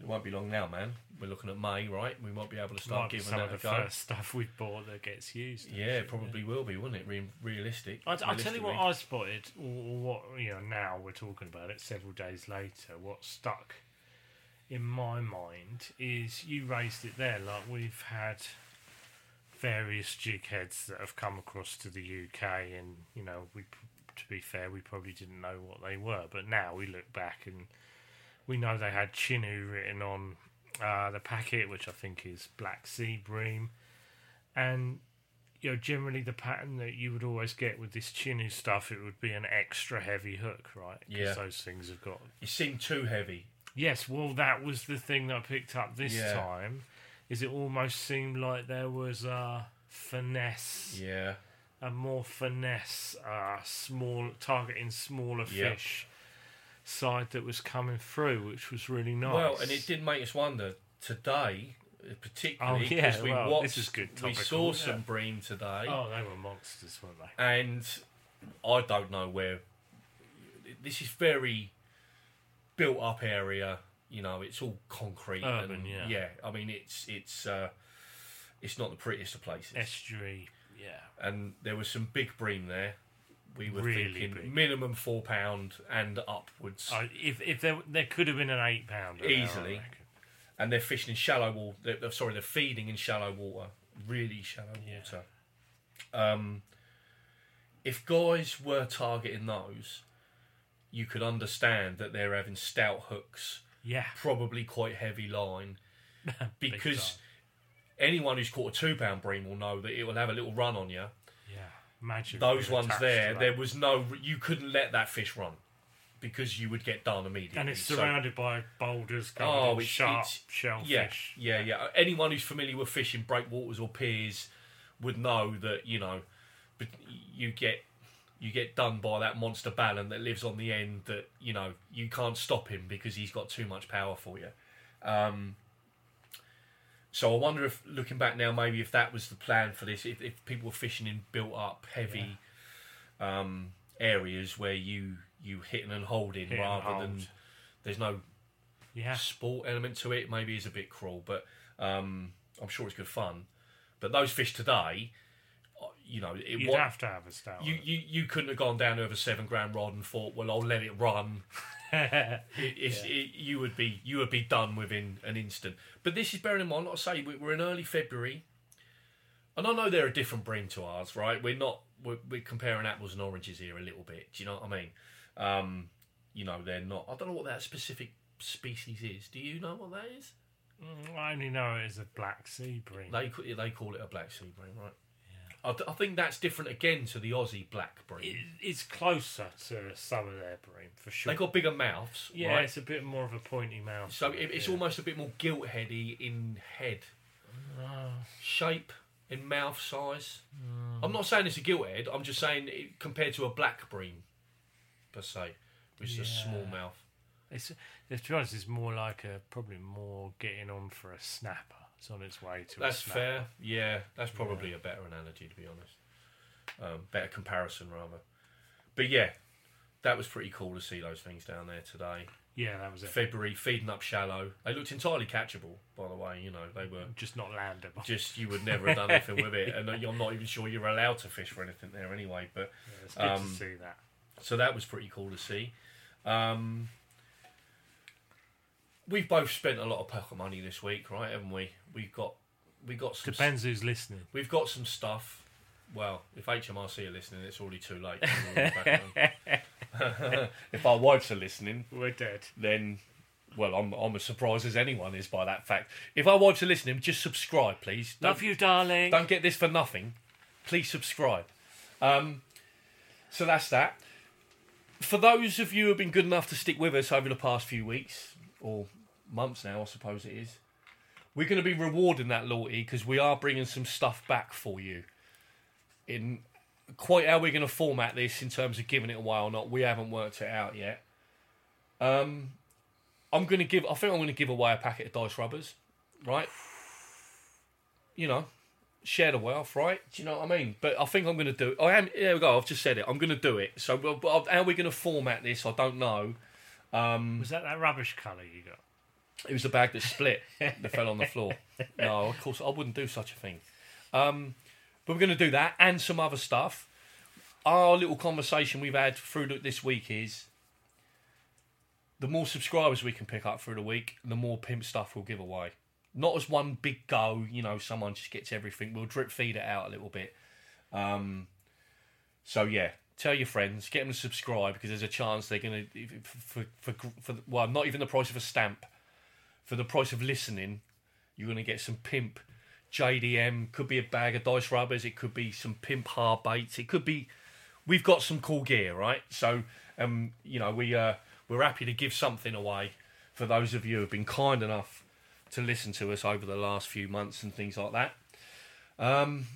It won't be long now, man. We're looking at May, right? We might be able to start Might giving some that of a the go. first stuff we bought that gets used. Yeah, it probably will be, wouldn't it? Re- realistic. I, I'll tell you what. I spotted, or or what you know. Now we're talking about it. Several days later, what stuck in my mind is you raised it there. Like we've had various jig heads that have come across to the UK, and you know, we to be fair, we probably didn't know what they were, but now we look back and we know they had Chinu written on uh, the packet, which I think is Black Sea Bream, and you know, generally the pattern that you would always get with this Chinu stuff, it would be an extra heavy hook, right? 'Cause Yeah. those things have got. It seemed too heavy. Yes, well, that was the thing that I picked up this Yeah. time. Is it almost seemed like there was a finesse, Yeah. a more finesse, uh, small targeting smaller Yeah. fish side that was coming through, which was really nice. Well, and it did make us wonder today, uh, particularly Oh, yeah, because we well, watched, this is good we saw yeah. some bream today, Oh, they were monsters, weren't they? and I don't know where. This is very built up area. You know, it's all concrete. Urban, and, yeah. I mean, it's it's uh, it's not the prettiest of places. Estuary, yeah. and there was some big bream there. We were Really thinking big. minimum four pound and upwards. Oh, if if there there could have been an eight pound Easily. and they're fishing in shallow water. They're, sorry, they're feeding in shallow water, really shallow Yeah. water. Um, if guys were targeting those, you could understand that they're having stout hooks, Yeah, probably quite heavy line, (laughs) because anyone who's caught a two pound bream will know that it will have a little run on you. Yeah. Imagine Those ones there, there was no, you couldn't let that fish run because you would get done immediately. and it's So- surrounded by boulders, covered Oh, it's- sharp it's- shellfish. Yeah, yeah, yeah. Anyone who's familiar with fishing breakwaters or piers would know that you know, but you get you get done by that monster ballan that lives on the end. That you know you can't stop him because he's got too much power for you. Um, so I wonder if looking back now, maybe if that was the plan for this, if, if people were fishing in built up heavy um, areas where you you hitting and holding Hit and rather than there's no Yeah, sport element to it maybe is a bit cruel, but um, I'm sure it's good fun. But those fish today, uh, you know, it you'd have to have a stout. you, you you couldn't have gone down over seven grand rod and thought, well, I'll let it run. It, it's, it, you would be you would be done within an instant. But this is bearing in mind, like I say, we- we're in early February, and I know they're a different bream to ours, right? We're not we're, we're comparing apples and oranges here a little bit. Do you know what I mean? Um, you know, they're not. I don't know what that specific species is. Do you know what that is? Mm, I only know it as a black sea bream. They they call it a black sea bream, right? I, th- I think that's different again to the Aussie black breed. It, it's closer to some of their bream for sure. They got bigger mouths, yeah, right? it's a bit more of a pointy mouth. So it, it's yeah. almost a bit more gilt heady in head Ah, shape, in mouth size. Hmm. I'm not saying it's a gilt head. I'm just saying it, compared to a black bream, per se, which is a small mouth. it's, to be honest, it's more like a probably more getting on for a snapper. It's on its way to. That's fair. Yeah, that's probably a better analogy to be honest. Um, better comparison rather. But yeah, that was pretty cool to see those things down there today. Yeah, that was it. February feeding up shallow. They looked entirely catchable, by the way. You know, they were Just not landable. just you would never have done anything with it, (laughs) and I'm not even sure you're allowed to fish for anything there anyway. But Yeah, it's good Um, to see that. so that was pretty cool to see. Um, we've both spent a lot of pocket money this week, right? Haven't we? We've got we got some Depends who's listening. We've got some stuff. Well, if HMRC are listening, it's already too late. We're back on. (laughs) if our wives are listening, We're dead. then well, I'm I'm as surprised as anyone is by that fact. If our wives are listening, just subscribe, please. Don't, Love you, darling. don't get this for nothing. Please subscribe. Um, so that's that. For those of you who have been good enough to stick with us over the past few weeks or months now, I suppose it is, we're going to be rewarding that loyalty because we are bringing some stuff back for you. In quite how we're going to format this in terms of giving it away or not, we haven't worked it out yet. Um, I'm going to give. I think I'm going to give away a packet of dice rubbers, right? You know, share the wealth, right? Do you know what I mean? But I think I'm going to do. I am. There we go. I've just said it. I'm going to do it. So, how are we going to format this? I don't know. Um, Was that that rubbish colour you got? It was a bag that split (laughs) that fell on the floor. No, of course I wouldn't do such a thing. Um, but we're going to do that and some other stuff. Our little conversation we've had through this week is the more subscribers we can pick up through the week, the more pimp stuff we'll give away. Not as one big go, you know, someone just gets everything. We'll drip feed it out a little bit. Um, so yeah, tell your friends, get them to subscribe because there's a chance they're going to for, for for for well, not even the price of a stamp, for the price of listening, you're going to get some pimp JDM. Could be a bag of dice rubbers. It could be some pimp hard baits. It could be. We've got some cool gear, right? So, um, you know, we uh, we're happy to give something away for those of you who have been kind enough to listen to us over the last few months and things like that. Um,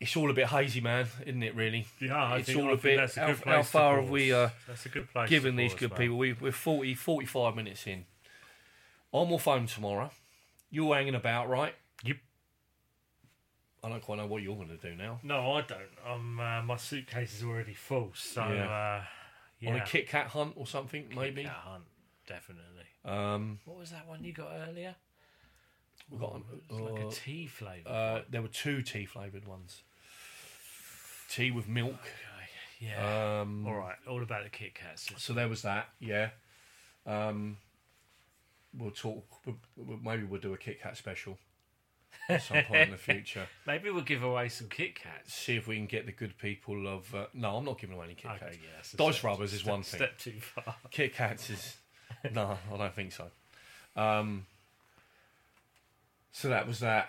it's all a bit hazy, man, isn't it? Really, Yeah, I It's think, all I a bit- a how- how far have we, uh, that's a good place. given these good mate. people. We, we're 40, 45 minutes in. I'm off home tomorrow. You're hanging about, right? Yep. I don't quite know what you're going to do now. No, I don't. Um, uh, my suitcase is already full, so Yeah. uh, yeah. On a Kit Kat hunt or something, maybe. Kit Kat hunt, definitely. Um, What was that one you got earlier? we got It was like uh, a tea flavour. uh, there were two tea flavoured ones. Tea with milk. yeah. Um, all right. All about the Kit Kats. So there was that. Yeah. Um, we'll talk. Maybe we'll do a Kit Kat special at some point in the (laughs) future. Maybe we'll give away some Kit Kats. See if we can get the good people of. Uh, no, I'm not giving away any Kit Kats. Okay, yeah. Dice step- rubbers is step- one thing. Step too far. (laughs) Kit Kats is (laughs) no, I don't think so. Um, so that was that.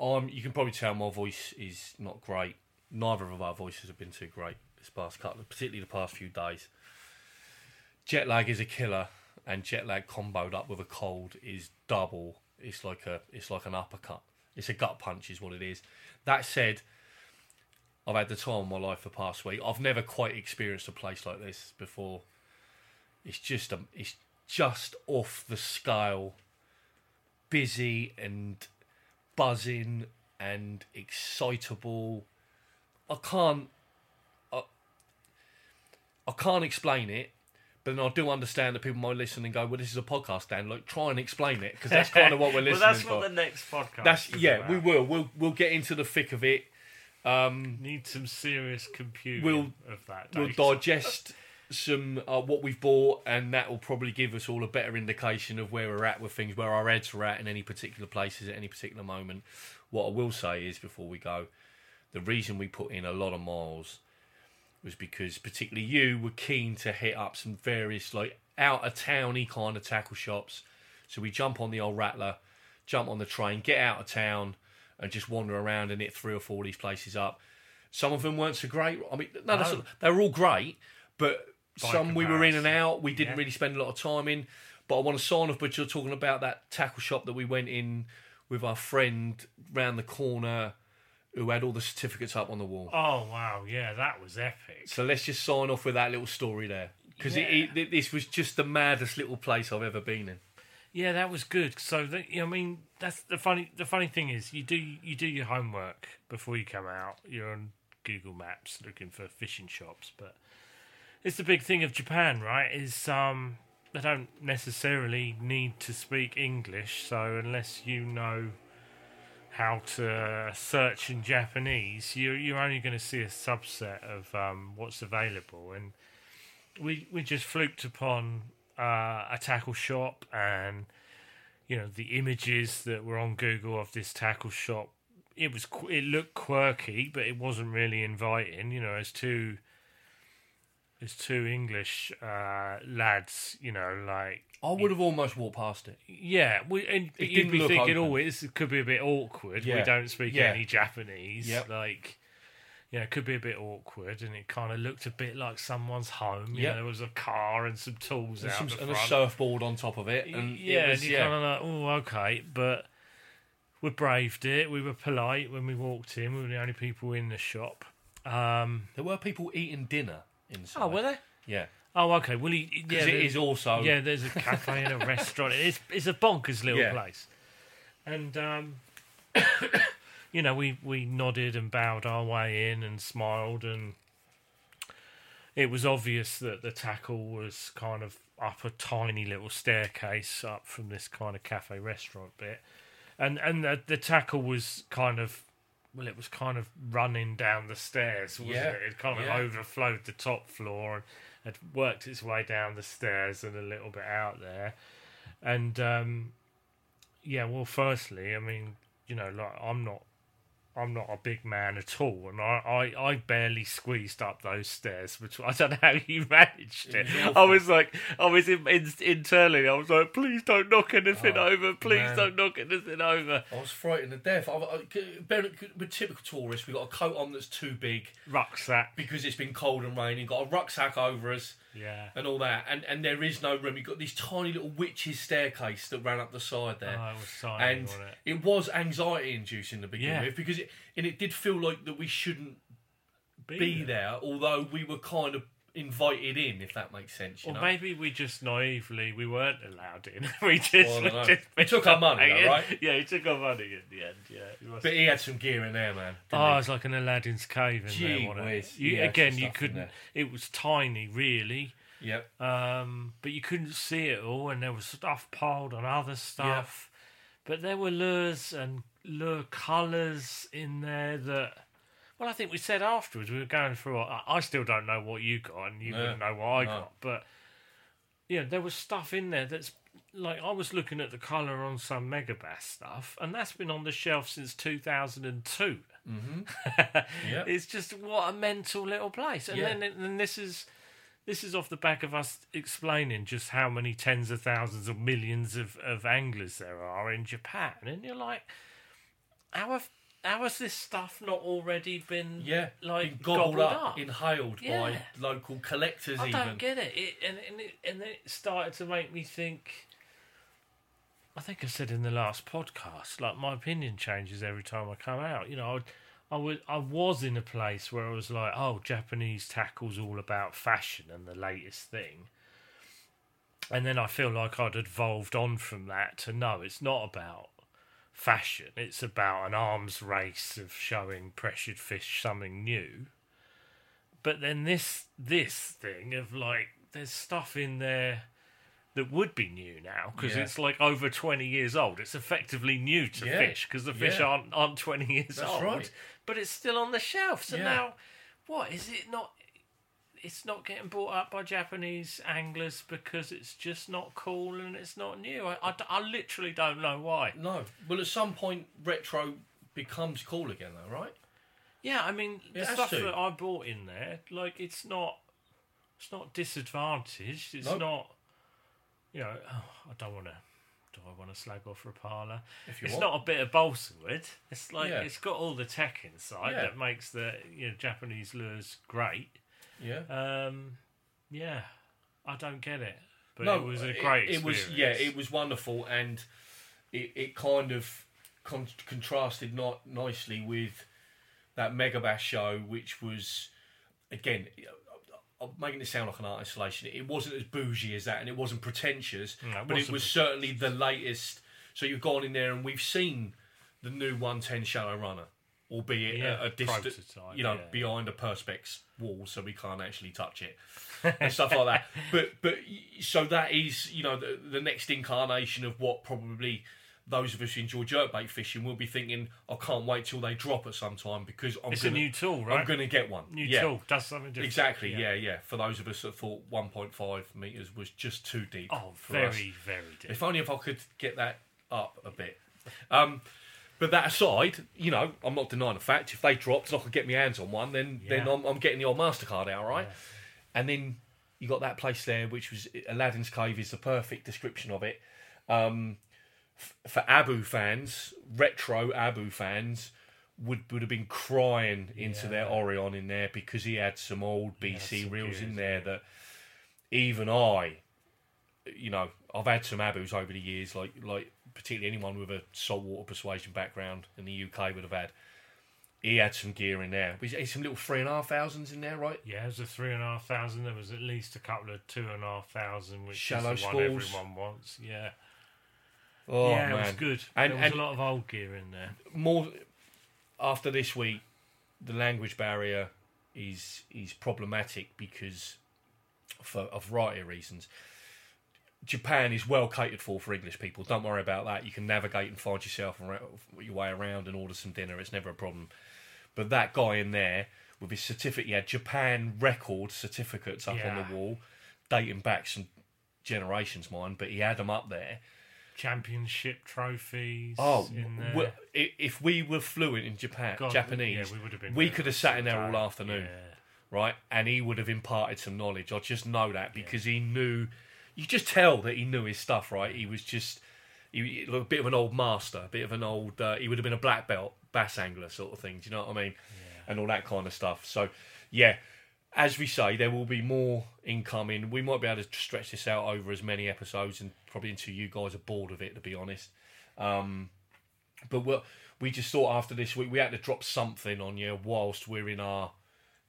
Um, you can probably tell my voice is not great. Neither of our voices have been too great this past couple, particularly the past few days. Jet lag is a killer, and jet lag comboed up with a cold is double. It's like a, it's like an uppercut. It's a gut punch, is what it is. That said, I've had the time of my life for past week. I've never quite experienced a place like this before. It's just a, it's just off the scale, busy and buzzing and excitable. I can't, I, I can't explain it. But then I do understand that people might listen and go, "Well, this is a podcast, Dan. Like, try and explain it because that's kind of what we're listening (laughs) to. well, that's for." what the next podcast. that's is yeah, about. we will. We'll we'll get into the thick of it. Um, need some serious computing We'll- of that. we'll digest some uh, what we've bought, and that will probably give us all a better indication of where we're at with things, where our heads are at in any particular places at any particular moment. What I will say is, before we go, the reason we put in a lot of miles was because, particularly you, were keen to hit up some various like out of towny kind of tackle shops. So we jump on the old rattler, jump on the train, get out of town, and just wander around and hit three or four of these places up. Some of them weren't so great. I mean, no, No. they were all great, but By some we were in and out. We didn't Yeah. really spend a lot of time in. But I want to sign off. But you're talking about that tackle shop that we went in with our friend round the corner, who had all the certificates up on the wall. Oh wow, yeah, that was epic. So let's just sign off with that little story there, because it, it, this was just the maddest little place I've ever been in. Yeah, that was good. So, the, I mean, that's the funny. The funny thing is, you do you do your homework before you come out. You're on Google Maps looking for fishing shops, but it's the big thing of Japan, right? Is um they don't necessarily need to speak English, so unless you know how to search in Japanese, you're you're only going to see a subset of um, what's available, and we we just fluked upon uh, a tackle shop and you know the images that were on Google of this tackle shop. It was it looked quirky, but it wasn't really inviting. You know, as two as two English uh, lads, you know, like I would have almost walked past it. yeah, we and It you'd didn't be look thinking, open. oh, this could be a bit awkward. We Yeah. don't speak Yeah. any Japanese. Yep. Like, you know, it could be a bit awkward, and it kind of looked a bit like someone's home. You Yep. know, there was a car and some tools And, out some, the and a front. surfboard on top of it, and yeah, it was, and you're yeah. kind of like, oh, okay, but we braved it. We were polite when we walked in. We were the only people in the shop. Um, there were people eating dinner inside. oh, were they? Yeah, Oh, okay. Well, he, yeah, it there- is also yeah, there's a cafe and a (laughs) restaurant. It's it's a bonkers little Yeah. place, and um, (coughs) you know, we we nodded and bowed our way in and smiled, and it was obvious that the tackle was kind of up a tiny little staircase up from this kind of cafe restaurant bit, and and the, the tackle was kind of. Well, it was kind of running down the stairs, wasn't Yeah, it? It kind of yeah. overflowed the top floor and had worked its way down the stairs and a little bit out there. And um, yeah, well, firstly, I mean, you know, like I'm not, I'm not a big man at all, and I, I, I barely squeezed up those stairs. Which I don't know how you (laughs) managed it. I was like, I was in, in, internally, I was like, please don't knock anything Oh, over. Please man. don't knock anything over. I was frightened to death. I, I, with typical tourists, we got a coat on that's too big Rucksack. because it's been cold and raining. Got a rucksack over us Yeah. and all that, and and there is no room. You've got this tiny little witch's staircase that ran up the side there. Oh, it was tiny, and it? it was anxiety inducing to begin Yeah. with because it and it did feel like that we shouldn't be there, although we were kind of invited in, if that makes sense. You Or know? maybe we just naively we weren't allowed in. (laughs) we just, Well, I we don't know. just He took our money, though, right? (laughs) Yeah, he took our money in the end. Yeah, he must- but he had some gear in there, man. didn't oh, he? it's like an Aladdin's cave in Gee there. Wasn't whiz. You, Yeah, some again, you stuff in couldn't. there. It was tiny, really. Yep. Um, but you couldn't see it all, and there was stuff piled on other stuff. But there were lures and lure colours in there that. Well, I think we said afterwards we were going through. I, I still don't know what you got, and you No, wouldn't know what I no. got. But yeah, there was stuff in there that's like I was looking at the colour on some Megabass stuff, and that's been on the shelf since two thousand and two. Mm-hmm. (laughs) Yep. It's just what a mental little place, and Yeah. then and this is this is off the back of us explaining just how many tens of thousands or millions of, of anglers there are in Japan, and you're like, how have how has this stuff not already been Yeah. like Been gobbled, gobbled up, up? inhaled Yeah. by local collectors. I even. don't get it. it and and it, and then it started to make me think. I think I said in the last podcast, like my opinion changes every time I come out. You know, I, I was I was in a place where I was like, oh, Japanese tackle's all about fashion and the latest thing. And then I feel like I'd evolved on from that to no, it's not about fashion. It's about an arms race of showing pressured fish something new. But then this this thing of like there's stuff in there that would be new now because Yeah. it's like over 20 years old. It's effectively new to Yeah. fish because the fish Yeah. aren't aren't 20 years That's old. right. But it's still on the shelf. So now what is it not it's not getting bought up by Japanese anglers because it's just not cool and it's not new. I, I, I literally don't know why. No. Well, at some point, retro becomes cool again, though, right? Yeah, I mean the stuff that I bought in there, like it's not, it's not disadvantaged. It's Nope. not, you know. Oh, I don't want to. Do I want to slag off Rapala. If you It's want. not a bit of balsa wood. It's like Yeah. it's got all the tech inside Yeah. that makes the you know Japanese lures great. Yeah. Um, yeah, I don't get it, but no, it was a great. It, was yeah, it was wonderful, and it, it kind of con- contrasted not nicely with that Megabass show, which was again. I'm making it sound like an art installation. It wasn't as bougie as that, and it wasn't pretentious, No, it but it wasn't was certainly the latest. So you've gone in there, and we've seen the new 110 Shallow Runner, albeit Yeah, a, a prototype, you know, yeah. behind a perspex wall, so we can't actually touch it and stuff like that. (laughs) But but so that is you know the, the next incarnation of what probably those of us who enjoy jerkbait fishing will be thinking. I can't wait till they drop at some time because I'm It's gonna, a new tool, right? I'm going to get one. new yeah. tool does something different. Exactly. Yeah. yeah, For those of us that thought 1.5 meters was just too deep. Oh, very us. very deep. If only if I could get that up a bit. Um, but that aside, you know, I'm not denying the fact if they dropped and I could get my hands on one, then then I'm, I'm getting the old Mastercard out, right? And then you got that place there, which was Aladdin's Cave, is the perfect description of it. Um, f- for Abu fans, retro Abu fans. Would, would have been crying into Yeah. their Orion in there because he had some old BC some reels in there that even I, you know, I've had some Abus over the years, like like particularly anyone with a saltwater persuasion background in the UK would have had. He had some gear in there. He had some little three and a half thousands in there, right? Yeah, it was a three and a half thousand. There was at least a couple of two and a half thousand, which Shallow is the one spools. everyone wants. Yeah, Oh yeah, man, it was good. And- there was and- a lot of old gear in there. more after this week, the language barrier is is problematic because for a variety of reasons. Japan is well catered for for English people. Don't worry about that. You can navigate and find yourself and your way around and order some dinner. It's never a problem. But that guy in there with his certificate, he had Japan record certificates up on the wall, dating back some generations, mine. But he had them up there. Championship trophies. Oh, in there. w- i- if we were fluent in Japan, God, Japanese, yeah, we would have been we could have sat in there all afternoon, Yeah. right? And he would have imparted some knowledge. I just know that because he knew. You just tell that he knew his stuff, right? He was just he, a bit of an old master, a bit of an old. Uh, he would have been a black belt bass angler sort of thing. Do you know what I mean? And all that kind of stuff. So, yeah. As we say, there will be more incoming. We might be able to stretch this out over as many episodes, and probably until you guys are bored of it, to be honest. Um, but we we just thought after this week we had to drop something on you whilst we're in our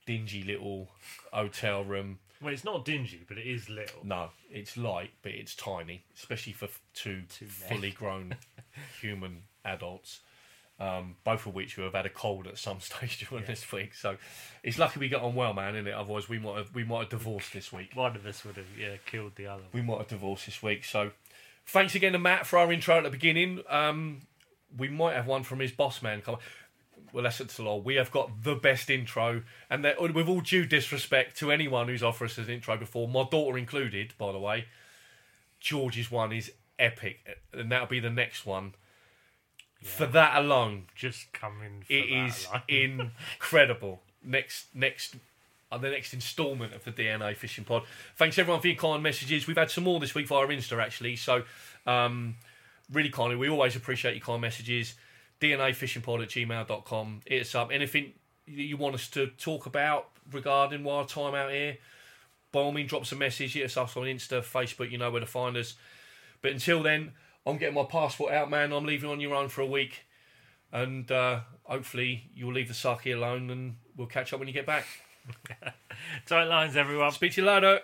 dingy little hotel room. Well, it's not dingy, but it is little. No, it's light, but it's tiny, especially for f- two, fully grown (laughs) human adults. Um, both of which who have had a cold at some (laughs) stage during this week, so it's lucky we got on well, man. Isn't it? Otherwise, we might have we might have divorced this week. One of us would have yeah killed the other. we might have divorced this week. So thanks again to Matt for our intro at the beginning. Um, we might have one from his boss man. Come well, that's it, law. We have got the best intro, and that, with all due disrespect to anyone who's offered us an intro before, my daughter included, by the way, George's one is epic, and that'll be the next one. For that alone, Just coming. For it is (laughs) incredible. Next, next, uh, the next instalment of the DNA Fishing Pod. Thanks everyone for your kind messages. We've had some more this week via Insta actually, so um, really kindly. We always appreciate your kind messages. DNA Fishing at gmail.com. Hit us up. Anything you want us to talk about regarding wild time out here, by all means, drop us a message. Hit us up on Insta, Facebook. You know where to find us. But until then, I'm getting my passport out, man. I'm leaving on your own for a week and uh, hopefully you'll leave the sake alone and we'll catch up when you get back. (laughs) Tight lines, everyone. Speak to you later.